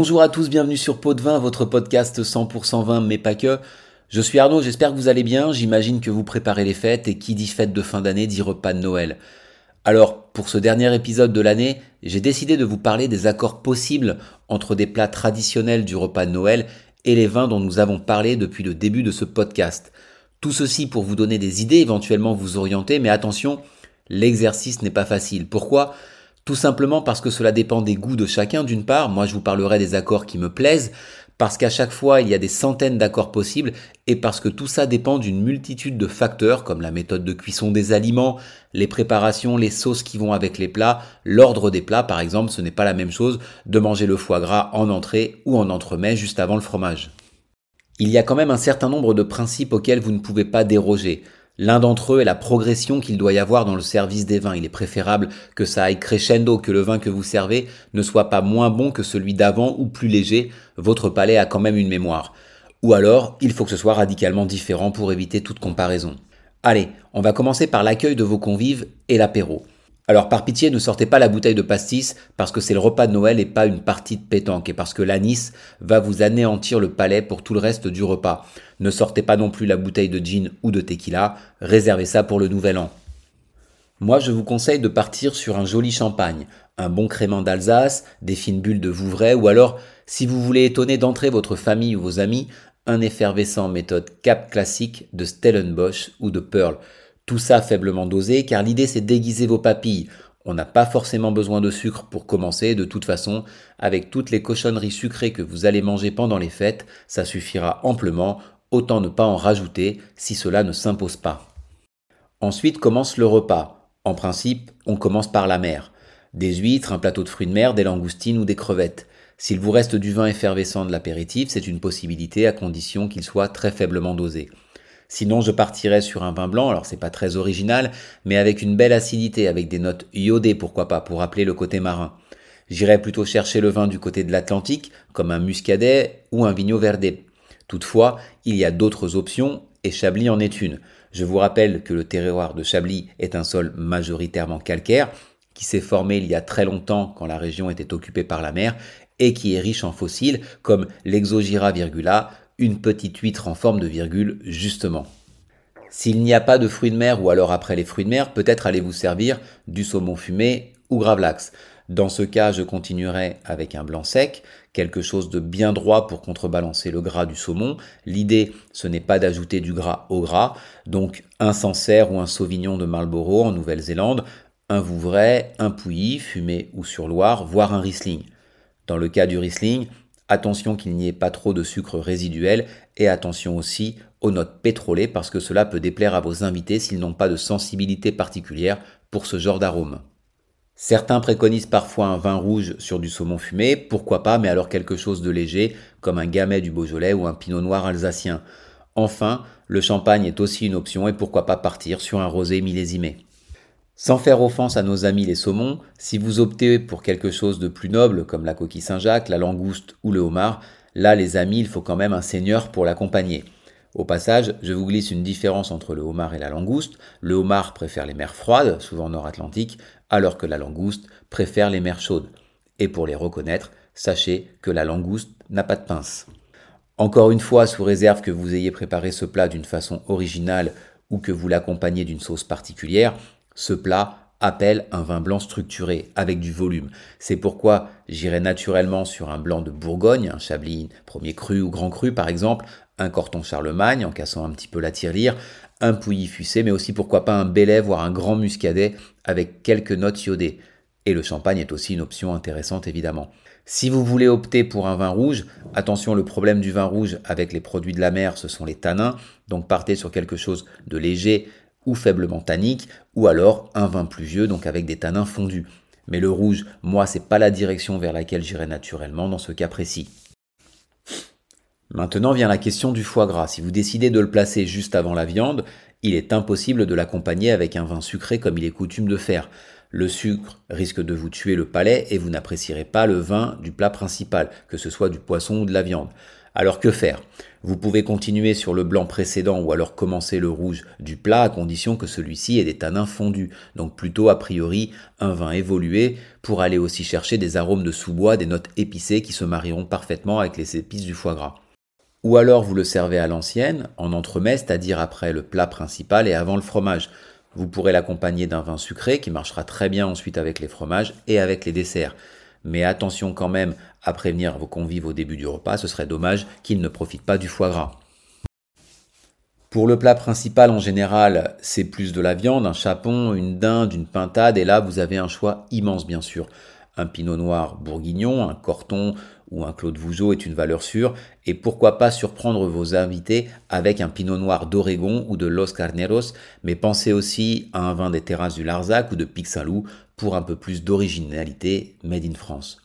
Bonjour à tous, bienvenue sur Pot de Vin, votre podcast 100% vin, mais pas que. Je suis Arnaud, j'espère que vous allez bien. J'imagine que vous préparez les fêtes et qui dit fête de fin d'année dit repas de Noël. Alors, pour ce dernier épisode de l'année, j'ai décidé de vous parler des accords possibles entre des plats traditionnels du repas de Noël et les vins dont nous avons parlé depuis le début de ce podcast. Tout ceci pour vous donner des idées, éventuellement vous orienter, mais attention, l'exercice n'est pas facile. Pourquoi? Tout simplement parce que cela dépend des goûts de chacun d'une part, moi je vous parlerai des accords qui me plaisent, parce qu'à chaque fois il y a des centaines d'accords possibles, et parce que tout ça dépend d'une multitude de facteurs comme la méthode de cuisson des aliments, les préparations, les sauces qui vont avec les plats, l'ordre des plats par exemple, ce n'est pas la même chose de manger le foie gras en entrée ou en entremets juste avant le fromage. Il y a quand même un certain nombre de principes auxquels vous ne pouvez pas déroger. L'un d'entre eux est la progression qu'il doit y avoir dans le service des vins. Il est préférable que ça aille crescendo, que le vin que vous servez ne soit pas moins bon que celui d'avant ou plus léger. Votre palais a quand même une mémoire. Ou alors, il faut que ce soit radicalement différent pour éviter toute comparaison. Allez, on va commencer par l'accueil de vos convives et l'apéro. Alors par pitié, ne sortez pas la bouteille de pastis parce que c'est le repas de Noël et pas une partie de pétanque et parce que l'anis va vous anéantir le palais pour tout le reste du repas. Ne sortez pas non plus la bouteille de gin ou de tequila, réservez ça pour le nouvel an. Moi, je vous conseille de partir sur un joli champagne, un bon crément d'Alsace, des fines bulles de Vouvray ou alors, si vous voulez étonner d'entrer votre famille ou vos amis, un effervescent méthode cap classique de Stellenbosch ou de Pearl. Tout ça faiblement dosé, car l'idée c'est d'aiguiser vos papilles. On n'a pas forcément besoin de sucre pour commencer, de toute façon, avec toutes les cochonneries sucrées que vous allez manger pendant les fêtes, ça suffira amplement, autant ne pas en rajouter si cela ne s'impose pas. Ensuite commence le repas. En principe, on commence par la mer. Des huîtres, un plateau de fruits de mer, des langoustines ou des crevettes. S'il vous reste du vin effervescent de l'apéritif, c'est une possibilité à condition qu'il soit très faiblement dosé. Sinon, je partirais sur un vin blanc, alors c'est pas très original, mais avec une belle acidité, avec des notes iodées, pourquoi pas, pour rappeler le côté marin. J'irais plutôt chercher le vin du côté de l'Atlantique, comme un muscadet ou un vigno verdé. Toutefois, il y a d'autres options, et Chablis en est une. Je vous rappelle que le terroir de Chablis est un sol majoritairement calcaire, qui s'est formé il y a très longtemps quand la région était occupée par la mer, et qui est riche en fossiles, comme l'Exogira virgula, une petite huître en forme de virgule, justement. S'il n'y a pas de fruits de mer ou alors après les fruits de mer, peut-être allez-vous servir du saumon fumé ou gravlax. Dans ce cas, je continuerai avec un blanc sec, quelque chose de bien droit pour contrebalancer le gras du saumon. L'idée, ce n'est pas d'ajouter du gras au gras, donc un Sancerre ou un Sauvignon de Marlborough en Nouvelle-Zélande, un Vouvray, un Pouilly, fumé ou sur Loire, voire un Riesling. Dans le cas du Riesling, Attention qu'il n'y ait pas trop de sucre résiduel et attention aussi aux notes pétrolées parce que cela peut déplaire à vos invités s'ils n'ont pas de sensibilité particulière pour ce genre d'arôme. Certains préconisent parfois un vin rouge sur du saumon fumé, pourquoi pas, mais alors quelque chose de léger, comme un gamay du Beaujolais ou un pinot noir alsacien. Enfin, le champagne est aussi une option et pourquoi pas partir sur un rosé millésimé. Sans faire offense à nos amis les saumons, si vous optez pour quelque chose de plus noble comme la coquille Saint-Jacques, la langouste ou le homard, là les amis, il faut quand même un seigneur pour l'accompagner. Au passage, je vous glisse une différence entre le homard et la langouste. Le homard préfère les mers froides, souvent nord-atlantique, alors que la langouste préfère les mers chaudes. Et pour les reconnaître, sachez que la langouste n'a pas de pince. Encore une fois, sous réserve que vous ayez préparé ce plat d'une façon originale ou que vous l'accompagnez d'une sauce particulière, ce plat appelle un vin blanc structuré, avec du volume. C'est pourquoi j'irai naturellement sur un blanc de Bourgogne, un Chablis premier cru ou grand cru par exemple, un Corton Charlemagne en cassant un petit peu la tirelire, un Pouilly Fussé, mais aussi pourquoi pas un Belay, voire un Grand Muscadet avec quelques notes iodées. Et le champagne est aussi une option intéressante évidemment. Si vous voulez opter pour un vin rouge, attention, le problème du vin rouge avec les produits de la mer, ce sont les tanins, donc partez sur quelque chose de léger, ou faiblement tannique, ou alors un vin plus vieux, donc avec des tanins fondus. Mais le rouge, moi, c'est pas la direction vers laquelle j'irai naturellement dans ce cas précis. Maintenant vient la question du foie gras. Si vous décidez de le placer juste avant la viande, il est impossible de l'accompagner avec un vin sucré comme il est coutume de faire. Le sucre risque de vous tuer le palais et vous n'apprécierez pas le vin du plat principal, que ce soit du poisson ou de la viande. Alors que faire? Vous pouvez continuer sur le blanc précédent ou alors commencer le rouge du plat à condition que celui-ci ait des tanins fondus, donc plutôt a priori un vin évolué pour aller aussi chercher des arômes de sous-bois, des notes épicées qui se marieront parfaitement avec les épices du foie gras. Ou alors vous le servez à l'ancienne, en entremets, c'est-à-dire après le plat principal et avant le fromage. Vous pourrez l'accompagner d'un vin sucré qui marchera très bien ensuite avec les fromages et avec les desserts. Mais attention quand même à prévenir vos convives au début du repas, ce serait dommage qu'ils ne profitent pas du foie gras. Pour le plat principal, en général, c'est plus de la viande, un chapon, une dinde, une pintade, et là, vous avez un choix immense, bien sûr. Un pinot noir bourguignon, un corton ou un Claude Vougeot est une valeur sûre, et pourquoi pas surprendre vos invités avec un pinot noir d'Oregon ou de Los Carneros, mais pensez aussi à un vin des terrasses du Larzac ou de Pic Saint-Loup pour un peu plus d'originalité made in France.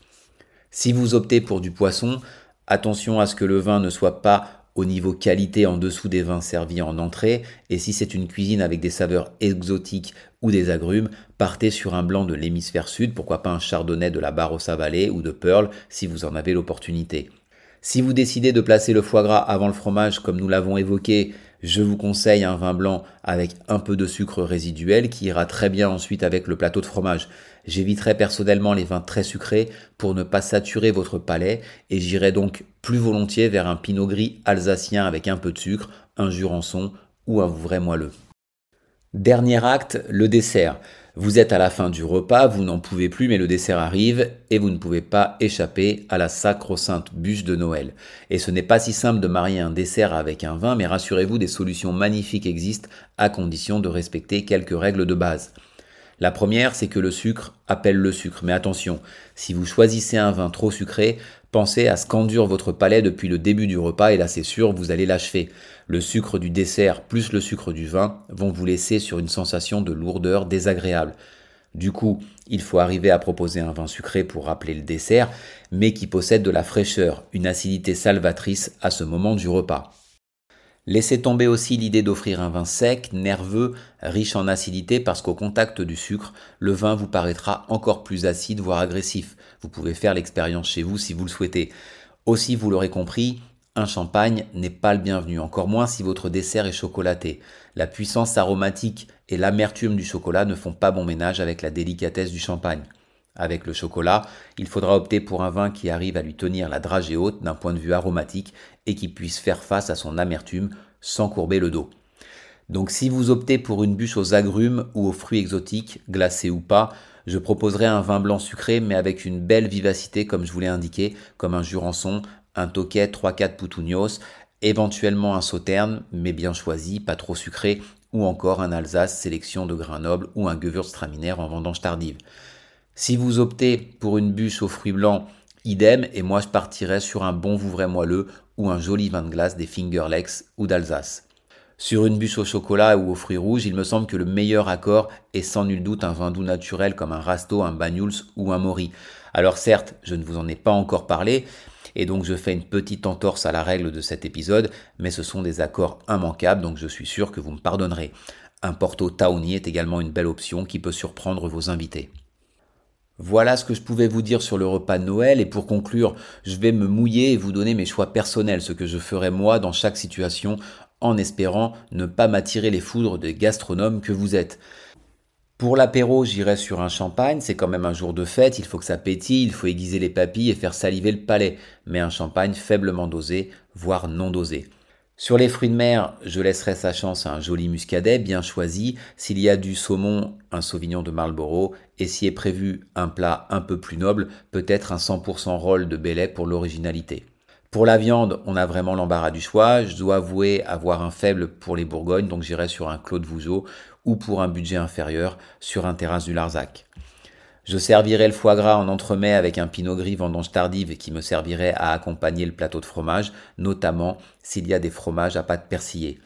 Si vous optez pour du poisson, attention à ce que le vin ne soit pas au niveau qualité en dessous des vins servis en entrée, et si c'est une cuisine avec des saveurs exotiques ou des agrumes, partez sur un blanc de l'hémisphère sud, pourquoi pas un chardonnay de la Barossa Valley ou de Pearl si vous en avez l'opportunité. Si vous décidez de placer le foie gras avant le fromage comme nous l'avons évoqué, je vous conseille un vin blanc avec un peu de sucre résiduel qui ira très bien ensuite avec le plateau de fromage. J'éviterai personnellement les vins très sucrés pour ne pas saturer votre palais et j'irai donc plus volontiers vers un pinot gris alsacien avec un peu de sucre, un jurançon ou un vrai moelleux. Dernier acte, le dessert. Vous êtes à la fin du repas, vous n'en pouvez plus, mais le dessert arrive et vous ne pouvez pas échapper à la sacro-sainte bûche de Noël. Et ce n'est pas si simple de marier un dessert avec un vin, mais rassurez-vous, des solutions magnifiques existent à condition de respecter quelques règles de base. La première, c'est que le sucre appelle le sucre. Mais attention, si vous choisissez un vin trop sucré, pensez à ce qu'endure votre palais depuis le début du repas et là c'est sûr, vous allez l'achever. Le sucre du dessert plus le sucre du vin vont vous laisser sur une sensation de lourdeur désagréable. Du coup, il faut arriver à proposer un vin sucré pour rappeler le dessert, mais qui possède de la fraîcheur, une acidité salvatrice à ce moment du repas. Laissez tomber aussi l'idée d'offrir un vin sec, nerveux, riche en acidité parce qu'au contact du sucre, le vin vous paraîtra encore plus acide, voire agressif. Vous pouvez faire l'expérience chez vous si vous le souhaitez. Aussi, vous l'aurez compris, un champagne n'est pas le bienvenu, encore moins si votre dessert est chocolaté. La puissance aromatique et l'amertume du chocolat ne font pas bon ménage avec la délicatesse du champagne. Avec le chocolat, il faudra opter pour un vin qui arrive à lui tenir la dragée haute d'un point de vue aromatique et qui puisse faire face à son amertume sans courber le dos. Donc si vous optez pour une bûche aux agrumes ou aux fruits exotiques, glacés ou pas, je proposerai un vin blanc sucré mais avec une belle vivacité comme je vous l'ai indiqué, comme un jurançon, un toquet 3-4 poutugnos, éventuellement un sauterne mais bien choisi, pas trop sucré, ou encore un Alsace sélection de grains nobles ou un Gewürztraminer en vendange tardive. Si vous optez pour une bûche aux fruits blancs, idem, et moi je partirais sur un bon Vouvray moelleux ou un joli vin de glace des Fingerlex ou d'Alsace. Sur une bûche au chocolat ou aux fruits rouges, il me semble que le meilleur accord est sans nul doute un vin doux naturel comme un Rasto, un Banyuls ou un Mori. Alors certes, je ne vous en ai pas encore parlé, et donc je fais une petite entorse à la règle de cet épisode, mais ce sont des accords immanquables, donc je suis sûr que vous me pardonnerez. Un Porto Taoni est également une belle option qui peut surprendre vos invités. Voilà ce que je pouvais vous dire sur le repas de Noël et pour conclure, je vais me mouiller et vous donner mes choix personnels, ce que je ferai moi dans chaque situation en espérant ne pas m'attirer les foudres des gastronomes que vous êtes. Pour l'apéro, j'irai sur un champagne, c'est quand même un jour de fête, il faut que ça pétille, il faut aiguiser les papilles et faire saliver le palais, mais un champagne faiblement dosé, voire non dosé. Sur les fruits de mer, je laisserai sa chance à un joli muscadet bien choisi. S'il y a du saumon, un sauvignon de Marlborough. Et s'y est prévu un plat un peu plus noble, peut-être un 100% roll de Belay pour l'originalité. Pour la viande, on a vraiment l'embarras du choix. Je dois avouer avoir un faible pour les Bourgognes, donc j'irai sur un Claude Vougeot ou pour un budget inférieur sur un terrasse du Larzac. Je servirai le foie gras en entremets avec un pinot gris vendange tardive qui me servirait à accompagner le plateau de fromage, notamment s'il y a des fromages à pâte persillée.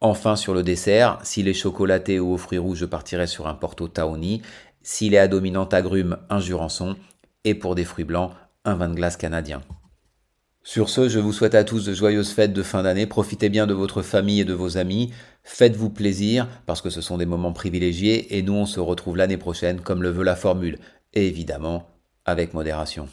Enfin, sur le dessert, s'il est chocolaté ou aux fruits rouges, je partirai sur un Porto Taoni. S'il est à dominante agrume, un Jurançon. Et pour des fruits blancs, un vin de glace canadien. Sur ce, je vous souhaite à tous de joyeuses fêtes de fin d'année. Profitez bien de votre famille et de vos amis. Faites-vous plaisir parce que ce sont des moments privilégiés et nous on se retrouve l'année prochaine comme le veut la formule. Et évidemment, avec modération.